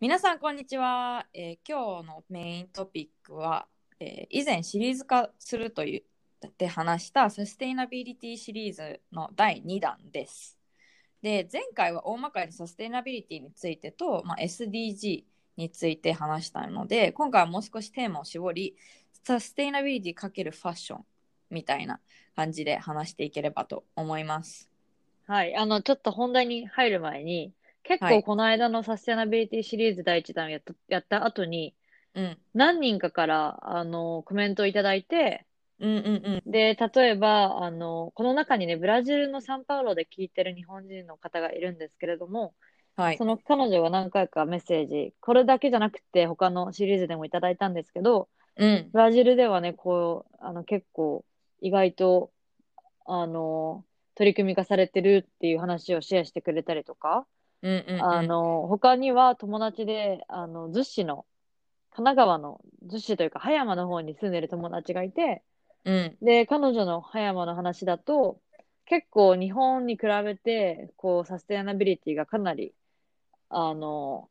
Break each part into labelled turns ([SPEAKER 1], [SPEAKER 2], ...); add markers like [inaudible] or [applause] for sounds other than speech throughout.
[SPEAKER 1] 皆さんこんにちは、えー今日のメイントピックは、えー以前シリーズ化すると言って話したサステイナビリティシリーズの第2弾です。で前回は大まかにサステイナビリティについてと、まあ、SDG について話したので今回はもう少しテーマを絞りサステイナビリティ×ファッションみたいな感じで話していければと思います。
[SPEAKER 2] はい。あの、ちょっと本題に入る前に、結
[SPEAKER 1] はい。
[SPEAKER 2] 構この間のサステナビリティシリーズ第1弾やった、やった後に、
[SPEAKER 1] うん、
[SPEAKER 2] 何人かから、あの、コメントをいただいて、
[SPEAKER 1] うんうんうん。
[SPEAKER 2] で、例えば、あの、この中にね、ブラジルのサンパウロで聞いてる日本人の方がいるんですけれども、
[SPEAKER 1] はい。
[SPEAKER 2] その彼女が何回かメッセージ、これだけじゃなくて他のシリーズでもいただいたんですけど、
[SPEAKER 1] うん。
[SPEAKER 2] ブラジルではね、こう、あの、結構、意外と、あの、取り組み化されてるっていう話をシェアしてくれたりとか、
[SPEAKER 1] うんうんうん。
[SPEAKER 2] あの、他には友達で、あの、逗子の、神奈川の逗子というか葉山の方に住んでる友達がいて、
[SPEAKER 1] うん。
[SPEAKER 2] で、彼女の葉山の話だと、結構日本に比べて、こう、サステナビリティがかなり、あの、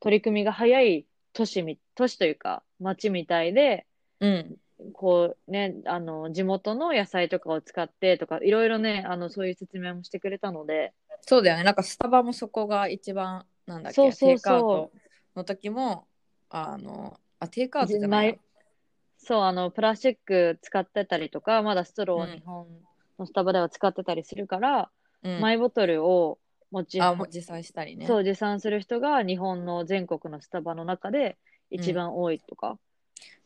[SPEAKER 2] 取り組みが早い都市み、都市というか町みたいで、
[SPEAKER 1] うん。
[SPEAKER 2] こうね、あの、地元の野菜とかを使ってとか、いろいろね、あの、そういう説明もしてくれたので、
[SPEAKER 1] そうだよね。なんかスタバもそこが一番、なんだっけ、
[SPEAKER 2] そうそうそう
[SPEAKER 1] テイクアウトの時も、あの、あ、テイクアウトじゃないな
[SPEAKER 2] そう、あの、プラスチック使ってたりとか、まだストローを
[SPEAKER 1] うん
[SPEAKER 2] 日本のスタバでは使ってたりするから、
[SPEAKER 1] うん
[SPEAKER 2] マイボトルを持ち、
[SPEAKER 1] あ、もう実際したりね。
[SPEAKER 2] そう、持参する人が日本の全国のスタバの中で一番多いとか。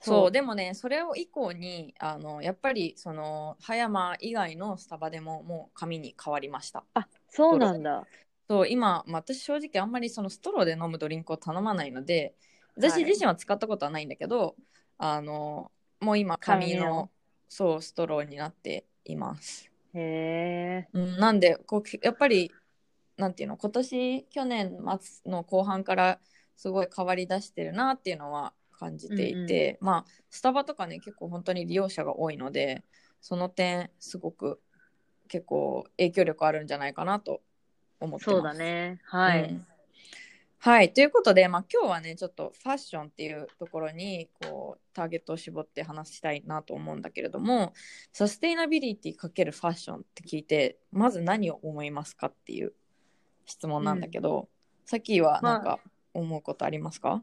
[SPEAKER 1] そう、でもね、それを以降に、あの、やっぱり、その、葉山以外のスタバでも、もう紙に変わりました。
[SPEAKER 2] あ、そうなんだ。
[SPEAKER 1] そう、今、まあ、私正直あんまりそのストローで飲むドリンクを頼まないので、
[SPEAKER 2] はい
[SPEAKER 1] 私自身は使ったことはないんだけど、あの、もう今、紙のそう、ストローになっています。
[SPEAKER 2] へえ。
[SPEAKER 1] うん、なんでこうきやっぱりなんていうの今年去年末の後半からすごい変わりだしてるなっていうのは感じていて、まあスタバとかね結構本当に利用者が多いのでその点すごく結構影響力あるんじゃないかなと思ってます。
[SPEAKER 2] そうだね。はい。
[SPEAKER 1] うんはい。ということで、まあ、今日はね、ちょっとファッションっていうところに、こう、ターゲットを絞って話したいなと思うんだけれども、サステイナビリティかけるファッションって聞いて、まず何を思いますかっていう質問なんだけど、さっきはなんか思うことありますか、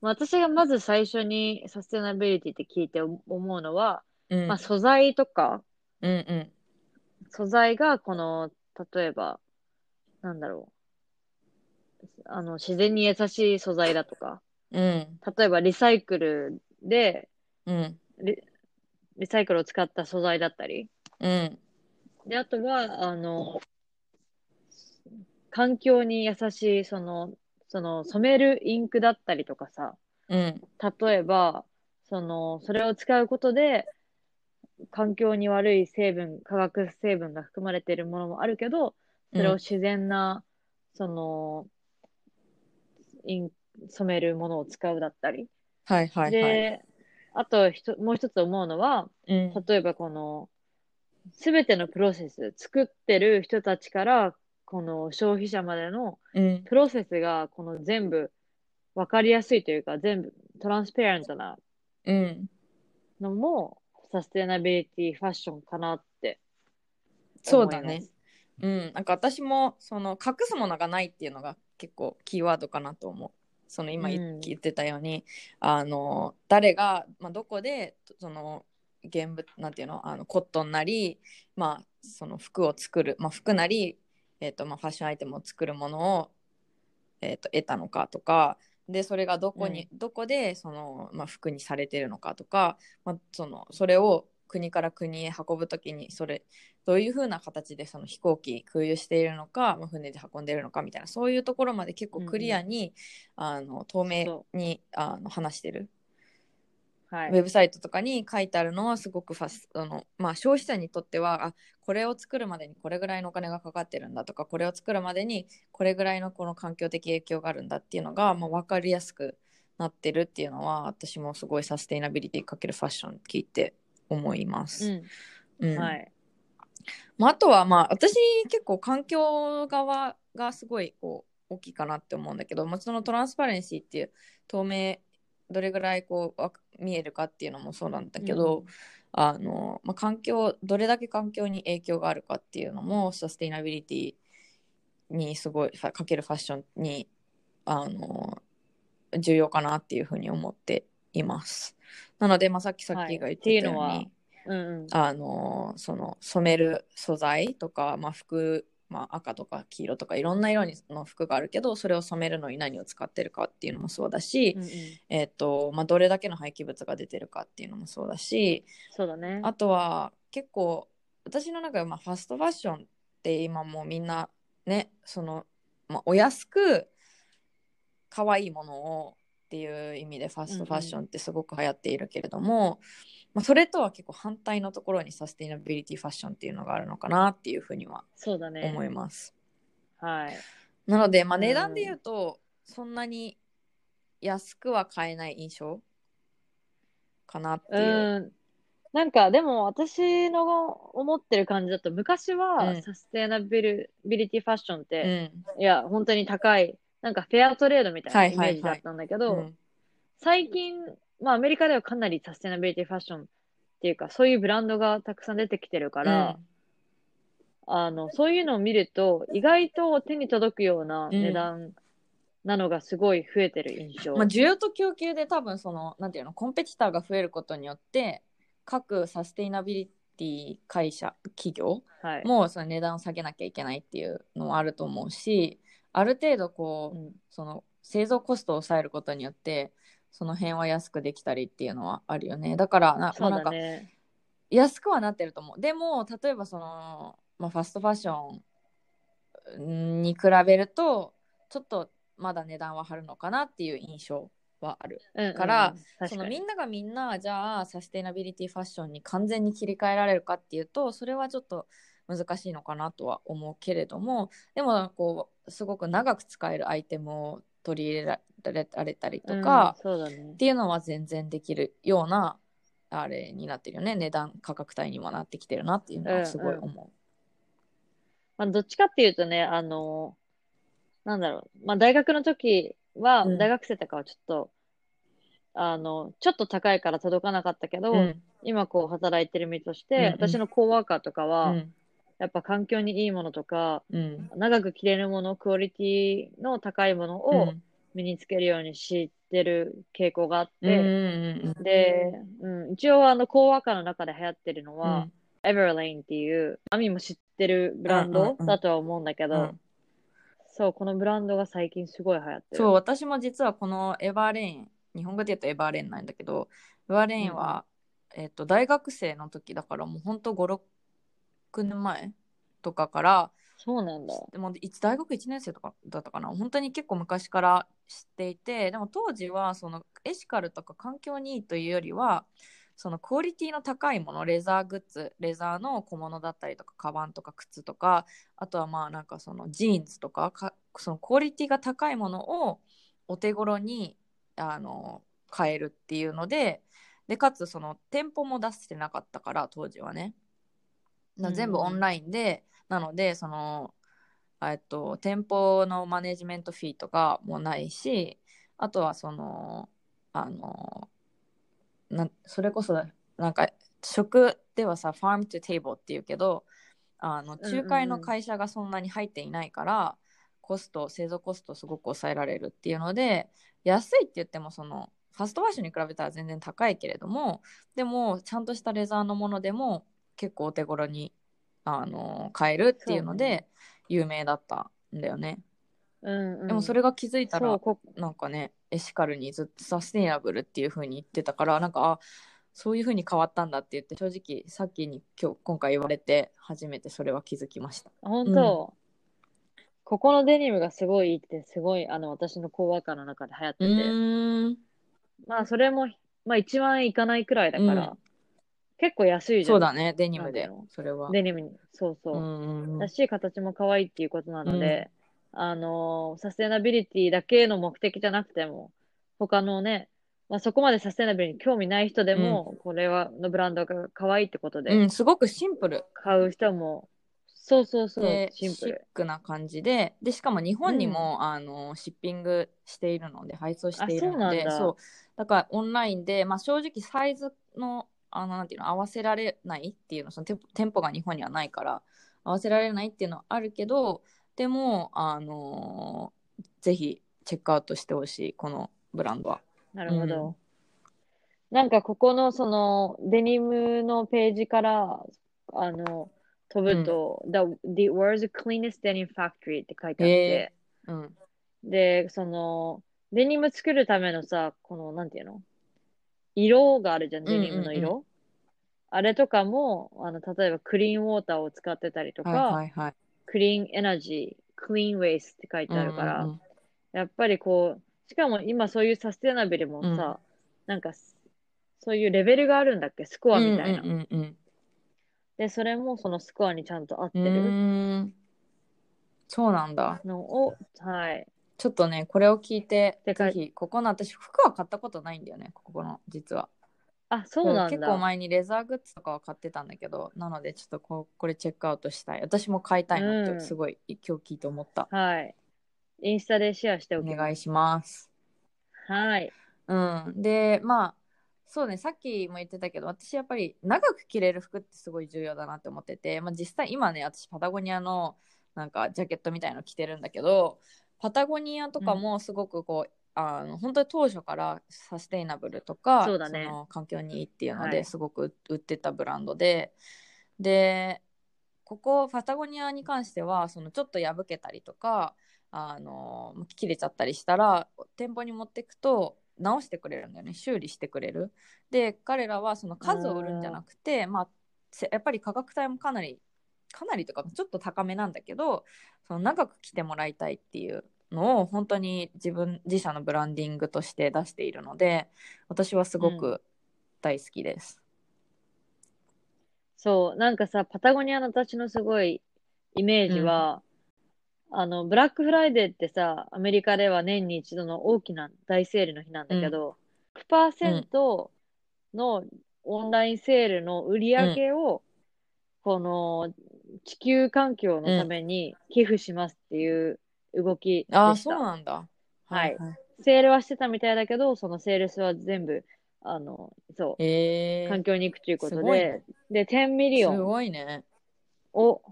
[SPEAKER 2] 私がまず最初にサステナビリティって聞いて思うのは、
[SPEAKER 1] うん、
[SPEAKER 2] まあ、素材とか、
[SPEAKER 1] うんうん
[SPEAKER 2] 素材がこの、例えば、なんだろう。あの、自然に優しい素材だとか、
[SPEAKER 1] うん。
[SPEAKER 2] 例えばリサイクルで、
[SPEAKER 1] うん。
[SPEAKER 2] リリサイクルを使った素材だったり、
[SPEAKER 1] うん。
[SPEAKER 2] で、あとは、あの、環境に優しい、その、その、染めるインクだったりとかさ、
[SPEAKER 1] うん。
[SPEAKER 2] 例えば、その、それを使うことで、環境に悪い成分、化学成分が含まれているものもあるけど、それを自然な、その、イン、染めるものを使うだったり。
[SPEAKER 1] はいはいはい。
[SPEAKER 2] で、あとひと、もう一つ思うのは、
[SPEAKER 1] うん
[SPEAKER 2] 例えばこの、すべてのプロセス、作ってる人たちから、この消費者までの
[SPEAKER 1] うん
[SPEAKER 2] プロセスが、この全部わかりやすいというか、全部トランスペアレントな
[SPEAKER 1] うん
[SPEAKER 2] のも、サステナビリティファッションかなって
[SPEAKER 1] そうだね。うん、なんか私もその隠すものがないっていうのが結構キーワードかなと思う。その今言,、ってたようにあの誰が、まあ、どこでその現物なんていうの？あのコットンなり、まあ、その服を作る、まあ、服なり、えーとまあ、ファッションアイテムを作るものを、えー、と得たのかとかでそれがどこに、どこでその、まあ、服にされてるのかとか、まあ、そのそれを国から国へ運ぶときにそれどういうふうな形でその飛行機空輸しているのか、まあ、船で運んでいるのかみたいなそういうところまで結構クリアに、あの透明にあの話してる
[SPEAKER 2] はい
[SPEAKER 1] ウェブサイトとかに書いてあるのはすごくファスあの、まあ、消費者にとってはあこれを作るまでにこれぐらいのお金がかかってるんだとかこれを作るまでにこれぐらいのこの環境的影響があるんだっていうのが、まあ、分かりやすくなってるっていうのは私もすごいサステイナビリティかけるファッション聞いて思います。
[SPEAKER 2] う
[SPEAKER 1] うん
[SPEAKER 2] ん。はい。
[SPEAKER 1] まあ、あとはまあ私結構環境側がすごいこう大きいかなって思うんだけどもちろんトランスパレンシーっていう透明どれぐらいこうわ見えるかっていうのもそうなんだけど、あのまあ、環境どれだけ環境に影響があるかっていうのもサステイナビリティにすごいかけるファッションにあの重要かなっていうふうに思っています。なので、まあ、さっきさっきが言ってたように、
[SPEAKER 2] はいうんうん。
[SPEAKER 1] あのその染める素材とか、まあ、服、まあ、赤とか黄色とかいろんな色にの服があるけどそれを染めるのに何を使ってるかっていうのもそうだし、
[SPEAKER 2] うんうん
[SPEAKER 1] えっとまあ、どれだけの廃棄物が出てるかっていうのもそうだし
[SPEAKER 2] そうだね。
[SPEAKER 1] あとは結構私の中でまあファストファッションって今もうみんなねその、まあ、お安く可愛いものをっていう意味でファストファッションってすごく流行っているけれども、まあ、それとは結構反対のところにサステイナビリティファッションっていうのがあるのかなっていうふうには。思います。
[SPEAKER 2] はい。
[SPEAKER 1] なので、まあ、
[SPEAKER 2] うん
[SPEAKER 1] 値段で言うとそんなに安くは買えない印象かなっていう。
[SPEAKER 2] うん。なんか、でも私の思ってる感じだと、昔
[SPEAKER 1] う
[SPEAKER 2] は
[SPEAKER 1] ん
[SPEAKER 2] サステナビルビリティファッションっ
[SPEAKER 1] う
[SPEAKER 2] て、
[SPEAKER 1] ん
[SPEAKER 2] いや、本当に高い、なんかフェアトレードみたいなイメージだったんだけど、
[SPEAKER 1] うん
[SPEAKER 2] 最近、まあアメリカではかなりサステナビリティファッションっていうか、そういうブランドがたくさん出てきてるから、あの、そういうのを見ると、意外と手に届くような値段なのがすごい増えてる印象。
[SPEAKER 1] まあ、需要と供給で多分そのなんていうのコンペティターが増えることによって各サステイナビリティ会社企業
[SPEAKER 2] はい。
[SPEAKER 1] もその値段を下げなきゃいけないっていうのはあると思うしある程度こう、
[SPEAKER 2] うん
[SPEAKER 1] その製造コストを抑えることによってその辺は安くできたりっていうのはあるよねだからな,、
[SPEAKER 2] そう
[SPEAKER 1] まあ、なんか。安くはなってると思うでも例えばその、まあ、ファストファッションに比べるとちょっとまだ値段は張るのかなっていう印象はある
[SPEAKER 2] うんうん
[SPEAKER 1] から。そのみんながみんなじゃあサステイナビリティファッションに完全に切り替えられるかっていうとそれはちょっと難しいのかなとは思うけれどもでもこうすごく長く使えるアイテムを取り入れられたりとか、
[SPEAKER 2] うんね
[SPEAKER 1] っ。ていうのは全然できるようなあれになってるよね値段価格帯にもなってきてるなっていうのはすごい思
[SPEAKER 2] まあ、どっちかっていうとね、あの、なんだろう。まあ、大学の時は、
[SPEAKER 1] うん
[SPEAKER 2] 大学生とかはちょっと、あの、ちょっと高いから届かなかったけど、
[SPEAKER 1] う。うん
[SPEAKER 2] 今こう働いてる身として、
[SPEAKER 1] うんうん
[SPEAKER 2] 私のコーワーカーとか
[SPEAKER 1] う
[SPEAKER 2] は、
[SPEAKER 1] ん
[SPEAKER 2] やっぱ環境にいいものとか、
[SPEAKER 1] うん。
[SPEAKER 2] 長く着れるもの、クオリティの高いものを身につけるようにしてる傾向があって、
[SPEAKER 1] んうん
[SPEAKER 2] で、うん、一応あの、コーワーカーの中で流行ってるの
[SPEAKER 1] う
[SPEAKER 2] は、
[SPEAKER 1] ん。
[SPEAKER 2] Everlane っていう、アミも知ってるブランドだとは思うんだけど、
[SPEAKER 1] うん。
[SPEAKER 2] そう、このブランドが最近すごい流行ってる。
[SPEAKER 1] そう私も実はこのエバーレーン日本語で言うとエバーレーンなんだけどエバーレーンは、えっと大学生の時だからもうほんと56年前とかから
[SPEAKER 2] そうなんだ。
[SPEAKER 1] でもいつ大学1年生とかだったかな本当に結構昔から知っていてでも当時はそのエシカルとか環境にいいというよりはそのクオリティの高いものレザーグッズレザーの小物だったりとかカバンとか靴とかあとはまあなんかそのジーンズとかかそのクオリティが高いものをお手頃にあの買えるっていうのででかつその店舗も出してなかったから当時はね全部オンラインで、なのでそのえっと店舗のマネジメントフィーとかもないしあとはそのあのなそれこそなんか食ではさファームトゥテーブルっていうけどあの仲介の会社がそんなに入っていないから、コスト製造コストすごく抑えられるっていうので安いって言ってもそのファストファッションに比べたら全然高いけれどもでもちゃんとしたレザーのものでも結構お手頃にあの買えるっていうので有名だったんだよね。
[SPEAKER 2] うんうん。
[SPEAKER 1] でもそれが気づいたらなんかねエシカルにずっとサステイナブルっていう風に言ってたからなんかあそういうふうに変わったんだって言って正直さっきに今日今回言われて初めてそれは気づきました。
[SPEAKER 2] 本当、ここのデニムがすごいいいって、すごい、あの、私のコーワーカーの中で流行って
[SPEAKER 1] う
[SPEAKER 2] て。まあ、それも、まあ、1万円いかないくらいだから、
[SPEAKER 1] うん
[SPEAKER 2] 結構安いじゃん。
[SPEAKER 1] そうだねデニムでそれは。
[SPEAKER 2] デニムに。そうそうう。
[SPEAKER 1] んうんうん
[SPEAKER 2] だし、形も可愛いっていうことなので、あのーサステナビリティだけの目的じゃなくても、他のね、まあ、そこまでサステナビリティに興味ない人でも、これは、のブランドが可愛いってこと
[SPEAKER 1] う
[SPEAKER 2] で、
[SPEAKER 1] ん、すごくシンプル
[SPEAKER 2] 買う人も、そうそうそう
[SPEAKER 1] で、
[SPEAKER 2] シンプル。
[SPEAKER 1] シックな感じででしかも日本にも、あのシッピングしているので配送しているので
[SPEAKER 2] あそうなんだ
[SPEAKER 1] そうだからオンラインで、まあ、正直サイズのあのなんていうの合わせられないっていうのその店舗店舗が日本にはないから合わせられないっていうのはあるけどでもあのぜひチェックアウトしてほしいこのブランドは。
[SPEAKER 2] なるほど。なんか、ここの、その、デニムのページから、あの、飛ぶと、the, the world's cleanest denim factory って書いてあって、
[SPEAKER 1] うん。
[SPEAKER 2] で、その、デニム作るためのさ、この、なんていうの？色があるじゃん、デニムの色。
[SPEAKER 1] うんうん
[SPEAKER 2] あれとかも、あの、例えばクリーンウォーターを使ってたりとか、
[SPEAKER 1] はいはいはい。
[SPEAKER 2] クリーンエナジー、クリーンウェイスって書いてあるから、
[SPEAKER 1] うんうん
[SPEAKER 2] やっぱりこう、しかも今そういうサステナビルもさ、
[SPEAKER 1] うん
[SPEAKER 2] なんか、そういうレベルがあるんだっけ、スコアみたいな。
[SPEAKER 1] うんうんうん
[SPEAKER 2] で、それもそのスコアにちゃんと合って
[SPEAKER 1] うん、う
[SPEAKER 2] る
[SPEAKER 1] そうなんだ。
[SPEAKER 2] のを、はい。
[SPEAKER 1] ちょっとね、これを聞いて、ぜひ、ここの私、服は買ったことないんだよね、ここの、実は。
[SPEAKER 2] あ、そうなん
[SPEAKER 1] 結構
[SPEAKER 2] だ。
[SPEAKER 1] 前にレザーグッズとかは買ってたんだけど、なので、ちょっとここれチェックアウトしたい。私も買いたいなっ
[SPEAKER 2] うん
[SPEAKER 1] て、すごい、今日聞いて思った。
[SPEAKER 2] はい。インスタでシェアして。お
[SPEAKER 1] 願いします。
[SPEAKER 2] はい。
[SPEAKER 1] うん。で、まあ、そうね、さっきも言ってたけど、私やっぱり長く着れる服ってすごい重要だなって思ってて、まあ実際今ね、私パタゴニアのなんかジャケットみたいの着てるんだけど、パタゴニアとかもすごくこう、あの本当に当初からサステイナブルとか
[SPEAKER 2] そうだね。
[SPEAKER 1] の環境にいいっていうの
[SPEAKER 2] はい。
[SPEAKER 1] ですごく売ってたブランドで、でここパタゴニアに関してはそのちょっと破けたりとかあの切れちゃったりしたら店舗に持っていくと直してくれるんだよね。修理してくれる。で彼らはその数を売るんじゃなくてまあせやっぱり価格帯もかなりかなりとかちょっと高めなんだけどその長く着てもらいたいっていうのを本当に自分自社のブランディングとして出しているので私はすごく大好きです。
[SPEAKER 2] そう、なんかさ、パタゴニアの私のすごいイメージは、あの、ブラックフライデーってさ、アメリカでは年に一度の大きな大セールの日なんだけど、100%のオンラインセールの売り上げを、この地球環境のために寄付しますっていう動きで
[SPEAKER 1] ああそう
[SPEAKER 2] した。
[SPEAKER 1] なんだ。
[SPEAKER 2] はいセールはしてたみたいだけど、そのセールスは全部、あの、そう、
[SPEAKER 1] えー、
[SPEAKER 2] 環境に行くということで
[SPEAKER 1] ね、
[SPEAKER 2] で、10ミリオ
[SPEAKER 1] す
[SPEAKER 2] ン
[SPEAKER 1] ごいね。
[SPEAKER 2] を、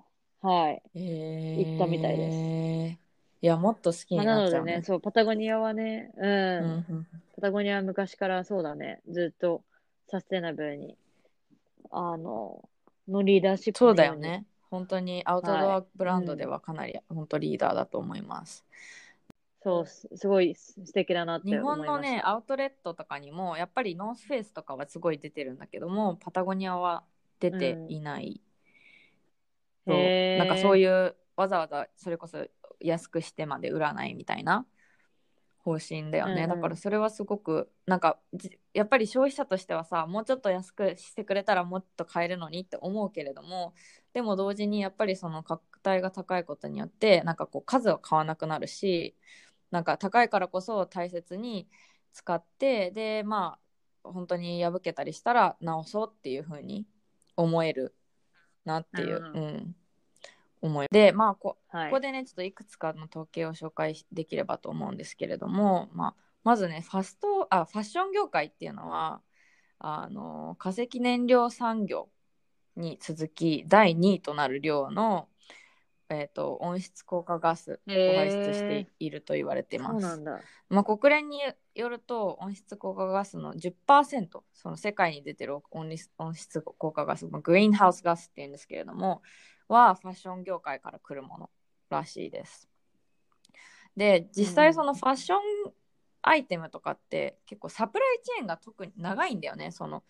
[SPEAKER 2] はい。
[SPEAKER 1] えー、
[SPEAKER 2] 行ったみたいです
[SPEAKER 1] いや、もっと好き
[SPEAKER 2] まあ、
[SPEAKER 1] に
[SPEAKER 2] なのでね、
[SPEAKER 1] なっちゃうね。
[SPEAKER 2] そう、パタゴニアはね、うん、
[SPEAKER 1] うんうん
[SPEAKER 2] パタゴニアは昔からそうだね、ずっとサステナブルに、あの、のリーダーシップ
[SPEAKER 1] そう。だよね。本当にアウトドアブランドではかなり、本当リーダーだと思います。
[SPEAKER 2] そう、すすごい素敵だなって
[SPEAKER 1] 日
[SPEAKER 2] 思いました。
[SPEAKER 1] 本のね、アウトレットとかにも、やっぱりノースフェイスとかはすごい出てるんだけども、パタゴニアは出ていない。そう
[SPEAKER 2] へー
[SPEAKER 1] なんかそういう、わざわざそれこそ安くしてまで売らないみたいな方針だよね。
[SPEAKER 2] うんうん。
[SPEAKER 1] だからそれはすごく、なんか、じやっぱり消費者としてはさ、もうちょっと安くしてくれたらもっと買えるのにって思うけれども、でも同時にやっぱりその価格帯が高いことによって、なんかこう数は買わなくなるし、なんか高いからこそ大切に使ってでまあ本当に破けたりしたら直そうっていう風に思えるなっていう、
[SPEAKER 2] なるほ
[SPEAKER 1] うん、思いでまあこ
[SPEAKER 2] はい。
[SPEAKER 1] ここでねちょっといくつかの統計を紹介できればと思うんですけれども、まあ、まずねファストあファッション業界っていうのはあの化石燃料産業に続き第2位となる量の、えー、と温室効果ガスを排出していると言われています。まあ、国連によると温室効果ガスの10%その世界に出てる温室温室効果ガス、まあ、グリーンハウスガスっていうんですけれどもはファッション業界から来るものらしいです。で実際そのファッションアイテムとかって結構サプライチェーンが特に長いんだよねその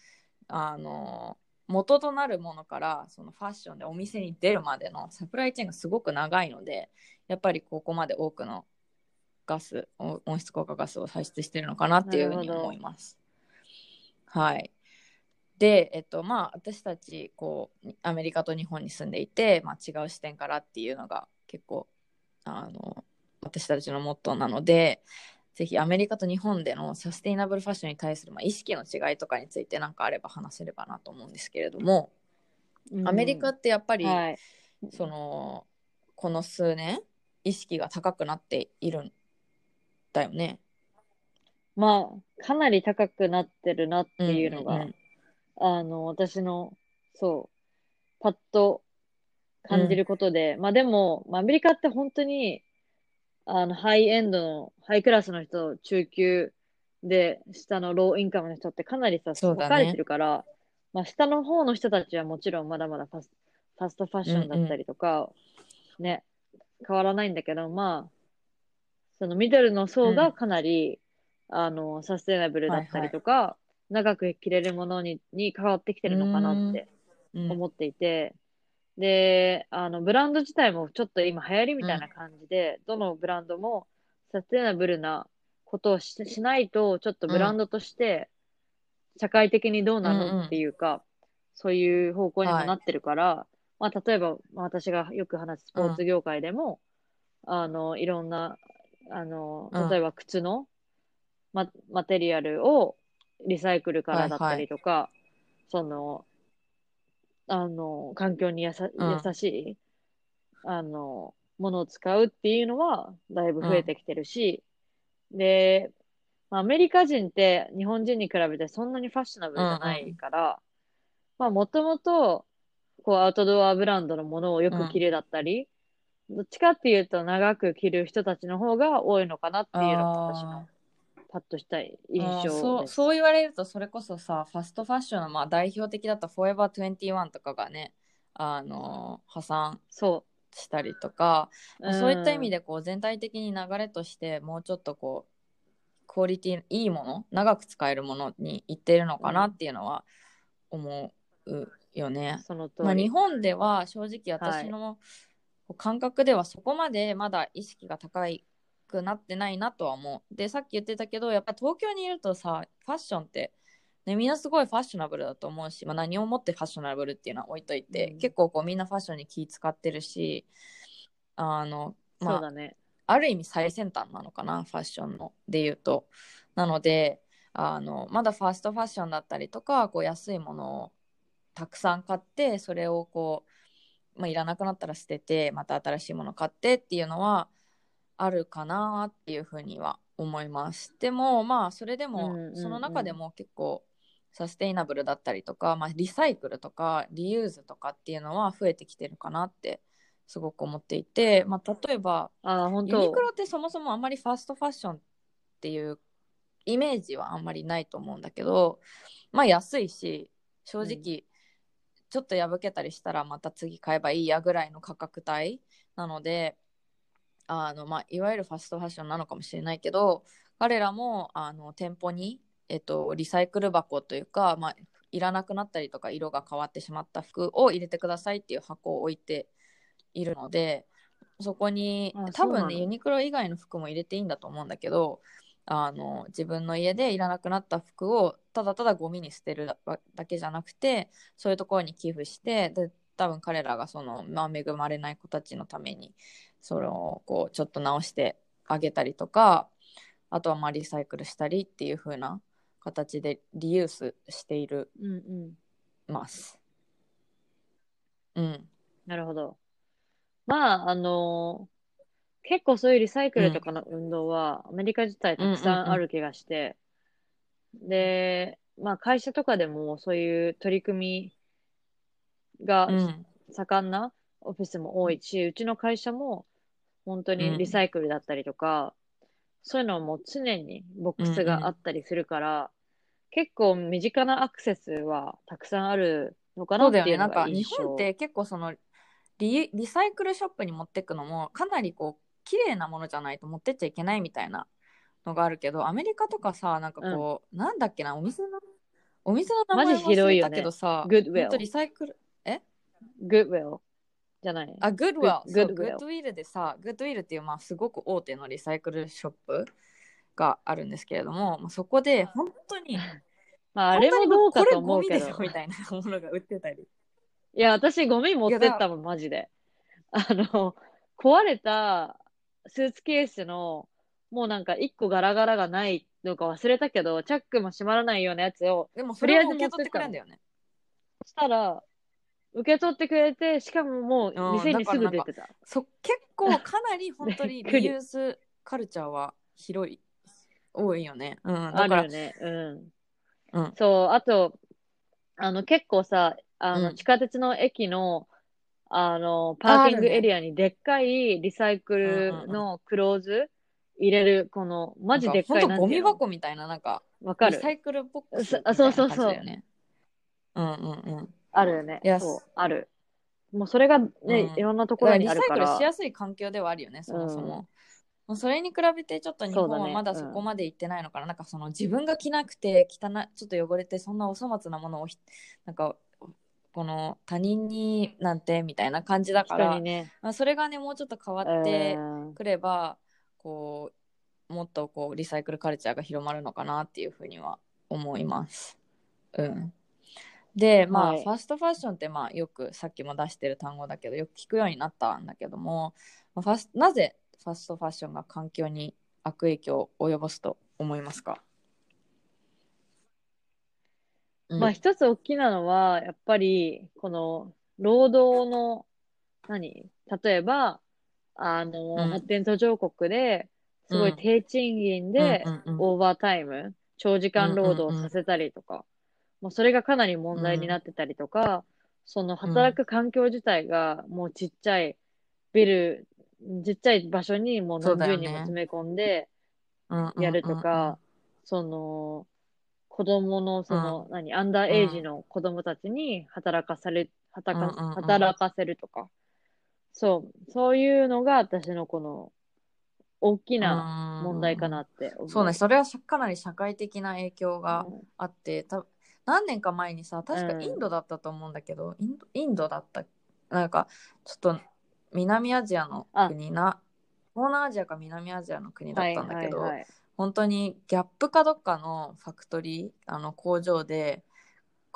[SPEAKER 1] あの元となるものからそのファッションでお店に出るまでのサプライチェーンがすごく長いのでやっぱりここまで多くのガス温室効果ガスを排出してるのかなっていうふうに思います。はいで、えっとまあ、私たちこうアメリカと日本に住んでいて、まあ、違う視点からっていうのが結構あの私たちのモットーなのでぜひアメリカと日本でのサステイナブルファッションに対する、まあ、意識の違いとかについて何かあれば話せればなと思うんですけれども、アメリカってやっぱり、
[SPEAKER 2] はい。
[SPEAKER 1] そのこの数年意識が高くなっているんだよね。
[SPEAKER 2] まあ、かなり高くなってるなっていうのが、
[SPEAKER 1] んん
[SPEAKER 2] あの、私の、そう、パッと感じることで、まあでも、まあ、アメリカって本当に、あの、ハイエンドの、ハイクラスの人、中級で、下のローインカムの人ってかなりさ、分かれてるから、まあ、下の方の人たちはもちろんまだまだファスファストファッションだったりとか、ね、変わらないんだけど、まあ、そのミドルの層がかなり、あの、サステナブルだったりとか、長く着れるものにに変わってきてるのかなって
[SPEAKER 1] うん。
[SPEAKER 2] 思っていて、で、あの、ブランド自体もちょっと今流行りみたいな感じで、どのブランドもサステナブルなことをししないと、ちょっとブランドとして社会的にどうな
[SPEAKER 1] うんうん
[SPEAKER 2] のっていうか、そういう方向にもなってるから、まあ、例えば、まあ私がよく話すスポーツ業界でも、あの、いろんな、あの、
[SPEAKER 1] うん。
[SPEAKER 2] 例えば靴のママテリアルをリサイクルからだったりとか、その、あの、環境にやさ
[SPEAKER 1] うん。
[SPEAKER 2] 優しい、あの、ものを使うっていうのは、だいぶ増えてきてるし、で、まあアメリカ人って日本人に比べてそんなにファッショナブルじゃないから、まあもともと、こうアウトドアブランドのものをよく着るだったり、どっちかっていうと長く着る人たちの方が多いのかなっていうのが私
[SPEAKER 1] あ
[SPEAKER 2] のパッとした印象
[SPEAKER 1] ーそう。そう言われるとそれこそさファストファッションのまあ代表的だったフォーエバー21とかがねあの破産
[SPEAKER 2] そ
[SPEAKER 1] したりとか、
[SPEAKER 2] う。
[SPEAKER 1] そういった意味
[SPEAKER 2] で。
[SPEAKER 1] でこう全体的に流れとしてもうちょっとこうクオリティいいもの長く使えるものにいっているのかなっていうのは思うよね。まあ、日本では正直私の感覚ではそこまでまだ意識が高くなってないなとは思う。でさっき言ってたけどやっぱ東京にいるとさファッションって、ね、みんなすごいファッショナブルだと思うし、まあ、何をもってファッショナブルっていうのは置いといて、
[SPEAKER 2] うん
[SPEAKER 1] 結構こうみんなファッションに気使ってるしあのまあ
[SPEAKER 2] ね。
[SPEAKER 1] ある意味最先端なのかなファッションので言うとなのであのまだファーストファッションだったりとかこう安いものをたくさん買ってそれをこう、まあ、いらなくなったら捨ててまた新しいもの買ってっていうのはあるかなっていうふうには思います。でもまあそれでも、その中でも結構サステイナブルだったりとか、まあ、リサイクルとかリユーズとかっていうのは増えてきてるかなってすごく思っていて、まあ、例えば
[SPEAKER 2] ああ、本当。
[SPEAKER 1] ユニクロってそもそもあんまりファーストファッションっていうイメージはあんまりないと思うんだけどまあ安いし正直ちょっと破けたりしたらまた次買えばいいやぐらいの価格帯なのであの、まあ、いわゆるファストファッションなのかもしれないけど彼らもあの店舗に、えっと、リサイクル箱というか、まあ、いらなくなったりとか色が変わってしまった服を入れてくださいっていう箱を置いているのでそこに
[SPEAKER 2] あ
[SPEAKER 1] 多分ねユニクロ以外の服も入れていいんだと思うんだけどあの自分の家でいらなくなった服をただただゴミに捨てるだだけじゃなくてそういうところに寄付してで多分彼らがその、まあ、恵まれない子たちのためにそれをこうちょっと直してあげたりとかあとはまあリサイクルしたりっていう風な形でリユースしている
[SPEAKER 2] うんうん。
[SPEAKER 1] ます。うん。
[SPEAKER 2] なるほど。まあ、あの結構そういうリサイクルとかの運動は、アメリカ自体たくさんある気がして、で、まあ会社とかでもそういう取り組みが
[SPEAKER 1] うん。
[SPEAKER 2] 盛んなオフィスも多いし、うちの会社も本当にリサイクルだったりとか、そういうのも常にボックスがあったりするから、結構身近なアクセスはたくさんあるのかなっていう
[SPEAKER 1] そうだよね。なんか日
[SPEAKER 2] のが印象。
[SPEAKER 1] 本って結構そのリリサイクルショップに持ってくのもかなりこう綺麗なものじゃないと持ってっちゃいけないみたいなのがあるけどアメリカとかさなんかこう、なんだっけなお店のお店の名前忘れたけどさ、
[SPEAKER 2] Goodwill
[SPEAKER 1] ほんとリサイクル。あ、グッドウィル。そう
[SPEAKER 2] Goodwill
[SPEAKER 1] グッドウィルでさ、グッドウィルっていう、まあ、すごく大手のリサイクルショップがあるんですけれども、まあ、そこで本当に、[laughs]
[SPEAKER 2] まあ、あれもどうかと思うけど。
[SPEAKER 1] みたいなものが売ってたり。
[SPEAKER 2] いや、私ゴミ持ってったもん、マジで。あの、壊れたスーツケースの、もうなんか一個ガラガラがないのか忘れたけど、チャックも閉まらないようなやつを
[SPEAKER 1] でも、それを受け取ってくれんだよね。
[SPEAKER 2] したら、受け取ってくれて、しかももう店にすぐ出てた。
[SPEAKER 1] そ結構かなり本当に [laughs] リユースカルチャーは広い、多いよね。うん、
[SPEAKER 2] あ
[SPEAKER 1] だから、
[SPEAKER 2] るよね。うん。
[SPEAKER 1] うん
[SPEAKER 2] そう、あと、あの、結構さ、あの、
[SPEAKER 1] うん
[SPEAKER 2] 地下鉄の駅の、あの、パーキングエリアにでっかいリサイクルのクローズ入れる、この、マジでっかいなんていうの？
[SPEAKER 1] 箱みたいな、なんか、
[SPEAKER 2] わかる
[SPEAKER 1] リサイクルボックス
[SPEAKER 2] そ
[SPEAKER 1] みたいな感じ
[SPEAKER 2] そうそうそう
[SPEAKER 1] だよね。うんうんうん。
[SPEAKER 2] あるよね
[SPEAKER 1] いや。
[SPEAKER 2] そう、ある。もうそれがね、
[SPEAKER 1] うん
[SPEAKER 2] いろんなところにあるから。
[SPEAKER 1] クルしやすい環境ではあるよね、そもそも。
[SPEAKER 2] うん
[SPEAKER 1] もうそれに比べてちょっと日本はまだそこまで行ってないのかな、なんかその自分が着なくて汚いちょっと汚れてそんなお粗末なものをひなんかこの他人になんてみたいな感じだから、
[SPEAKER 2] ね。
[SPEAKER 1] まあ、それがねもうちょっと変わ
[SPEAKER 2] う
[SPEAKER 1] って
[SPEAKER 2] ん
[SPEAKER 1] くれば、こうもっとこうリサイクルカルチャーが広まるのかなっていうふうには思います。うん、でまあ、
[SPEAKER 2] はい
[SPEAKER 1] ファストファッションってまあよくさっきも出してる単語だけどよく聞くようになったんだけども、まあファスなぜファストファッションが環境に悪影響を及ぼすと思いますか、うん。
[SPEAKER 2] まあ一つ大きなのは、やっぱり、この、労働の、何？例えば、あの、
[SPEAKER 1] うん。
[SPEAKER 2] 発展途上国で、すごい低賃金でオーバータイム、長時間労働させたりとか、もうそれがかなり問題になってたりとか、その働く環境自体がもうちっちゃいビル、ちっちゃい場所にもう何十人も詰め込んでやるとか、その、子供の、その、何、アンダーエイジの子供たちに働かされ、働か、
[SPEAKER 1] うんうんうん。
[SPEAKER 2] 働かせるとか。そう、そういうのが私のこの、大きな問題かなって。
[SPEAKER 1] そうね、それはかなり社会的な影響が
[SPEAKER 2] うん
[SPEAKER 1] あって、た何年か前にさ、確か
[SPEAKER 2] うん。
[SPEAKER 1] インドだったと思うんだけど、インドインドだった、なんかちょっと南アジアの国な、東南アジアか南アジアの国だったんだけど、
[SPEAKER 2] はいはいはい。
[SPEAKER 1] 本当にギャップかどっかのファクトリー、あの工場で、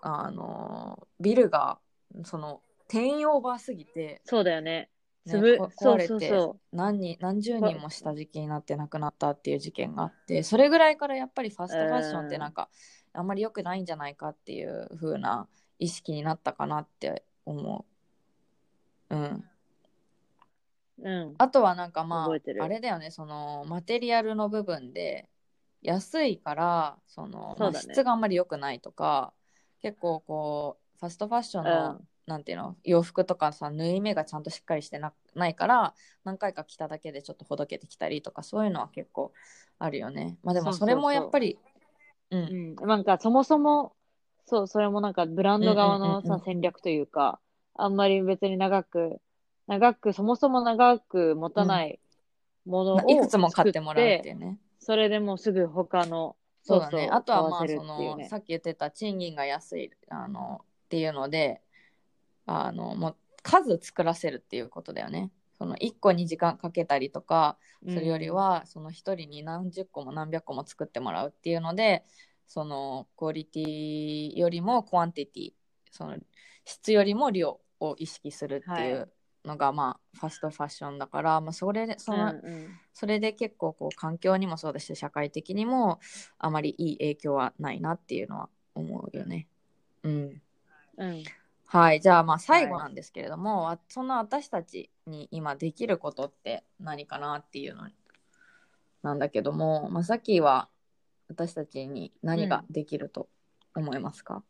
[SPEAKER 1] あのビルがその定員オーバーすぎて、
[SPEAKER 2] そうだよね。
[SPEAKER 1] ね壊れて何人何十人も下敷きになって亡くなったっていう事件があってそれぐらいからやっぱりファストファッションってなんか、あんまり良くないんじゃないかっていう風な意識になったかなって思う。うん、
[SPEAKER 2] う。うん。
[SPEAKER 1] あとはなんかまああれだよねそのマテリアルの部分で安いからその
[SPEAKER 2] そね
[SPEAKER 1] まあ質があんまり良くないとか結構こうファストファッションの、
[SPEAKER 2] うん
[SPEAKER 1] なんていうの洋服とかさ縫い目がちゃんとしっかりしてなないから何回か着ただけでちょっとほどけてきたりとかそういうのは結構あるよねまあでも
[SPEAKER 2] そ
[SPEAKER 1] れもやっぱりうん。
[SPEAKER 2] うん。なんかそもそも、そう、それもなんかブランド側の
[SPEAKER 1] うんうんうんうん。
[SPEAKER 2] さ、戦略というか、あんまり別に長く、長く、そもそも長く持たないものを
[SPEAKER 1] いくつも買ってもらうって
[SPEAKER 2] 作
[SPEAKER 1] いうね。
[SPEAKER 2] それでもうすぐ他の、
[SPEAKER 1] そうだね。あとはまあ
[SPEAKER 2] 買
[SPEAKER 1] その、さっき言ってた賃金が安いあのっていうのであのもう数作らせるっていうことだよねその1個に時間かけたりとかするよりは、その1人に何十個も何百個も作ってもらうっていうのでそのクオリティよりもクワンティティその質よりも量を意識するっていうのが、まあファストファッションだから、まあ、それでその、
[SPEAKER 2] うんうん。
[SPEAKER 1] それで結構こう環境にもそうだし社会的にもあまりいい影響はないなっていうのは思うよね。うん、
[SPEAKER 2] うん。
[SPEAKER 1] はい。じゃあまあ最後なんですけれども、わそんな私たちに今できることって何かなっていうのなんだけども、まあ、さっきは私たちに何ができると思いますか、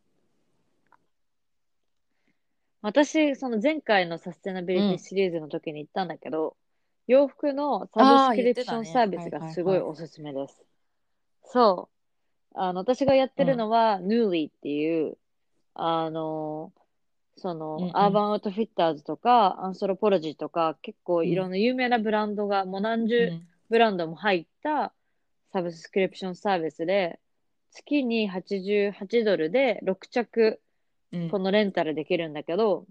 [SPEAKER 2] 私、その前回のサステナビリティシリーズの時に言ったんだけど、洋服のサブスクリプションサービスがすごいおすすめです。そう。あの、私がやってるのは、ヌーリーっていう、あの、その、
[SPEAKER 1] うんうん。
[SPEAKER 2] アーバンアウトフィッターズとか、アンソロポロジーとか、結構いろんな有名なブランドが、もう何十ブランドも入ったサブスクリプションサービスで、月に88ドルで6着、
[SPEAKER 1] うん。
[SPEAKER 2] このレンタルできるんだけど、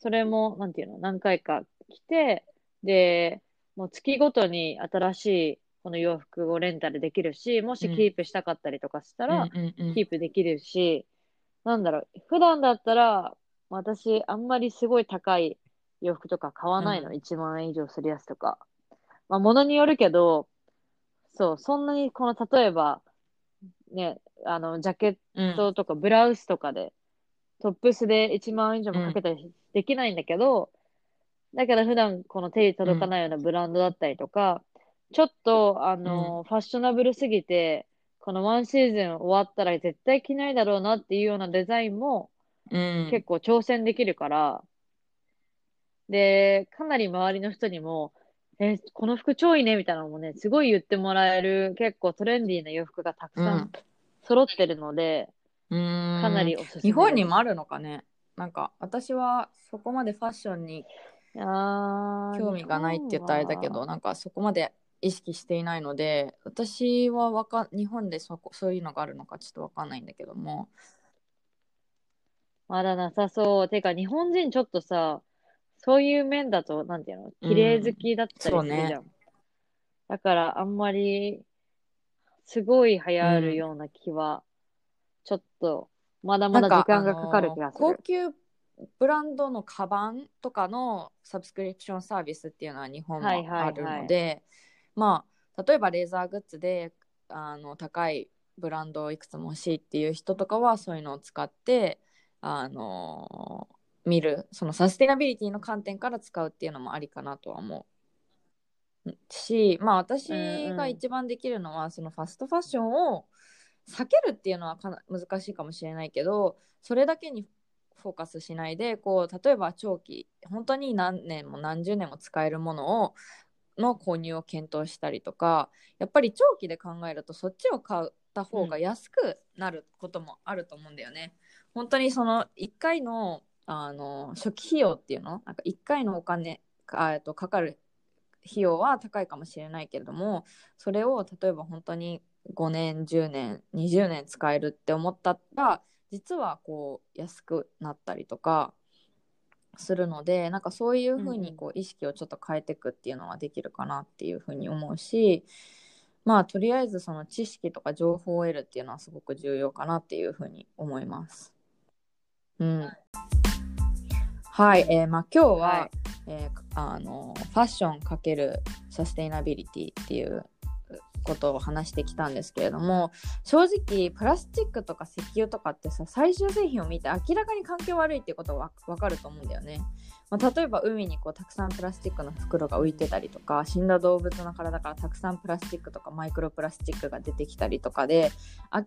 [SPEAKER 2] それも、なんていうの、何回か来て、で、もう月ごとに新しいこの洋服をレンタルできるし、もし
[SPEAKER 1] うん。
[SPEAKER 2] キープしたかったりとかしたら、
[SPEAKER 1] うんうんうん。
[SPEAKER 2] キープできるし、なんだろう、普段だったら、私、あんまりすごい高い洋服とか買わないの、
[SPEAKER 1] う
[SPEAKER 2] 1万円以上するやつとか。まあ、ものによるけど、そう、そんなに、この、例えば、ね、あの、ジャケ
[SPEAKER 1] うん
[SPEAKER 2] ットとかブラウスとかで、トップスで1万円以上もかけたりできないんだけど、だけど普段この手に届かないようなブランドだったりとか、ちょっと、あの、ファッショナブルすぎて、このワンシーズン終わったら絶対着ないだろうなっていうようなデザインも
[SPEAKER 1] うん。
[SPEAKER 2] 結構挑戦できるから、で、かなり周りの人にも、え、この服超いいねみたいなのもね、すごい言ってもらえる結構トレンディーな洋服がたくさ
[SPEAKER 1] うん。
[SPEAKER 2] ん揃ってるので、
[SPEAKER 1] か
[SPEAKER 2] かなりおすすめ。
[SPEAKER 1] 日本にもあるのかね？なんか私はそこまでファッションに興味がないって言ったらあれだけどなんかそこまで意識していないので私はわか日本でそこそういうのがあるのかちょっとわかんないんだけども
[SPEAKER 2] まだなさそう。てか、日本人ちょっとさ、そういう面だと、なんていうの、綺麗好きだったりするじゃん。
[SPEAKER 1] そうね
[SPEAKER 2] だから、あんまり、すごい流行るような気は、ちょっと、まだまだ時間がかかる気がする。
[SPEAKER 1] あの高級ブランドのカバンとかのサブスクリプションサービスっていうのは日本も
[SPEAKER 2] はいはいはい
[SPEAKER 1] あるので、まあ例えばレーザーグッズであの高いブランドをいくつも欲しいっていう人とかはそういうのを使ってあの見るそのサステナビリティの観点から使うっていうのもありかなとは思う。しまあ私が一番できるのは、そのファストファッションを避けるっていうのはかな難しいかもしれないけどそれだけにフォーカスしないでこう例えば長期本当に何年も何十年も使えるものをの購入を検討したりとかやっぱり長期で考えるとそっちを買った方が安くなることもあると思うんだよね。本当にその1回のあの初期費用っていうの？なんか1回のお金かえっとかかる費用は高いかもしれないけれどもそれを例えば本当に5年10年20年使えるって思ったら実はこう安くなったりとかするのでなんかそういうふうにこう意識をちょっと変えていくっていうのはできるかなっていうふうに思うしまあとりあえずその知識とか情報を得るっていうのはすごく重要かなっていうふうに思います。うん、はい、えーまあ、今日は、
[SPEAKER 2] はい。
[SPEAKER 1] えーあのファッションかけるサステイナビリティっていうことを話してきたんですけれども正直プラスチックとか石油とかってさ最終製品を見て明らかに環境悪いっていうことは分かると思うんだよね。まあ、例えば海にこうたくさんプラスチックの袋が浮いてたりとか死んだ動物の体からたくさんプラスチックとかマイクロプラスチックが出てきたりとかで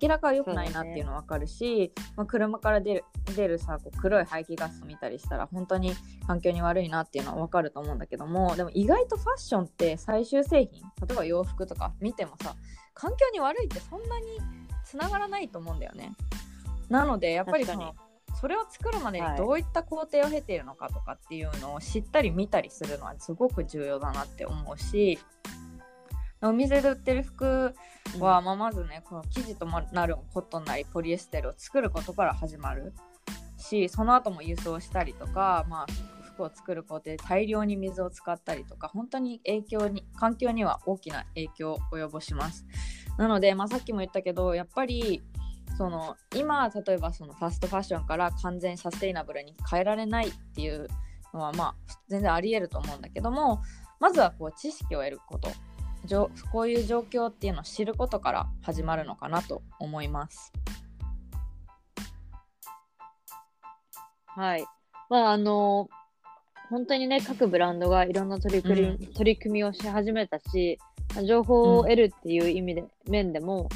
[SPEAKER 1] 明らか良くないなっていうの分かるし、まあ、車から出る出るさこう黒い排気ガスを見たりしたら本当に環境に悪いなっていうのは分かると思うんだけどもでも意外とファッションって最終製品例えば洋服とか見てもさ環境に悪いってそんなにつながらないと思うんだよね。なのでやっぱりそのそれを作るまでに
[SPEAKER 2] はい。
[SPEAKER 1] どういった工程を経ているのかとかっていうのを知ったり見たりするのはすごく重要だなって思うしお店で売ってる服は、まあ、まずねこの生地となるコットンなりポリエステルを作ることから始まる。しその後も輸送したりとか、まあ、服を作る工程で大量に水を使ったりとか本当に影響に環境には大きな影響を及ぼします。なので、まあ、さっきも言ったけどやっぱりその今例えばそのファストファッションから完全サステイナブルに変えられないっていうのはまあ全然ありえると思うんだけどもまずはこう知識を得ることじょこういう状況っていうのを知ることから始まるのかなと思います。
[SPEAKER 2] はい。まあ、あの、本当にね、各ブランドがいろんな取り組み,、
[SPEAKER 1] うん
[SPEAKER 2] 取り組みをし始めたし、情報を得るっていう意味で、面でも、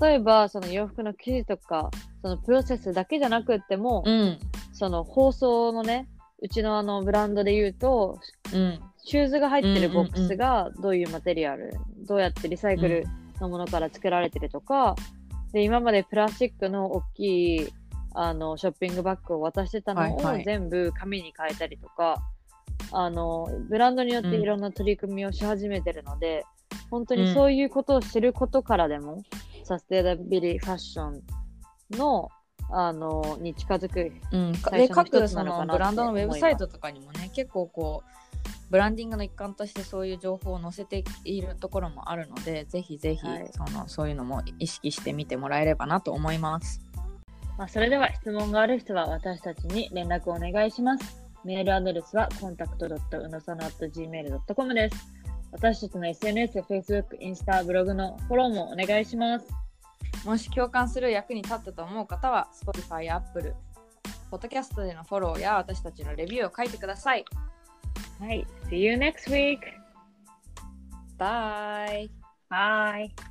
[SPEAKER 2] 例えば、その洋服の生地とか、そのプロセスだけじゃなくっても、
[SPEAKER 1] うん、
[SPEAKER 2] その包装のね、うちのあのブランドで言うと、
[SPEAKER 1] うん、
[SPEAKER 2] シューズが入ってるボックスがどういうマテリアル、どうやってリサイクルのものから作られてるとか、で、今までプラスチックの大きいあのショッピングバッグを渡してたのを
[SPEAKER 1] はいはい。
[SPEAKER 2] 全部紙に変えたりとか、あの、ブランドによっていろんな取り組みをし始めてるので、本当にそういうことを知ることからでも、サステナビリファッションの、あの、に近づく。
[SPEAKER 1] うん、各そ
[SPEAKER 2] の
[SPEAKER 1] ブランドのウェブサイトとかにもね結構こうブランディングの一環としてそういう情報を載せているところもあるのでぜひぜひ
[SPEAKER 2] はい
[SPEAKER 1] その、そういうのも意識してみてもらえればなと思います。
[SPEAKER 2] まあ、それでは質問がある人は私たちに連絡をお願いします。メールアドレスは contact.unosano.gmail.com です。私たちの SNS、Facebook、インスタ、ブログのフォローもお願いします。
[SPEAKER 1] もし共感する役に立ったと思う方は Spotify や Apple、Podcast でのフォローや私たちのレビューを書いてください。
[SPEAKER 2] はい。See you next week!
[SPEAKER 1] Bye!
[SPEAKER 2] Bye!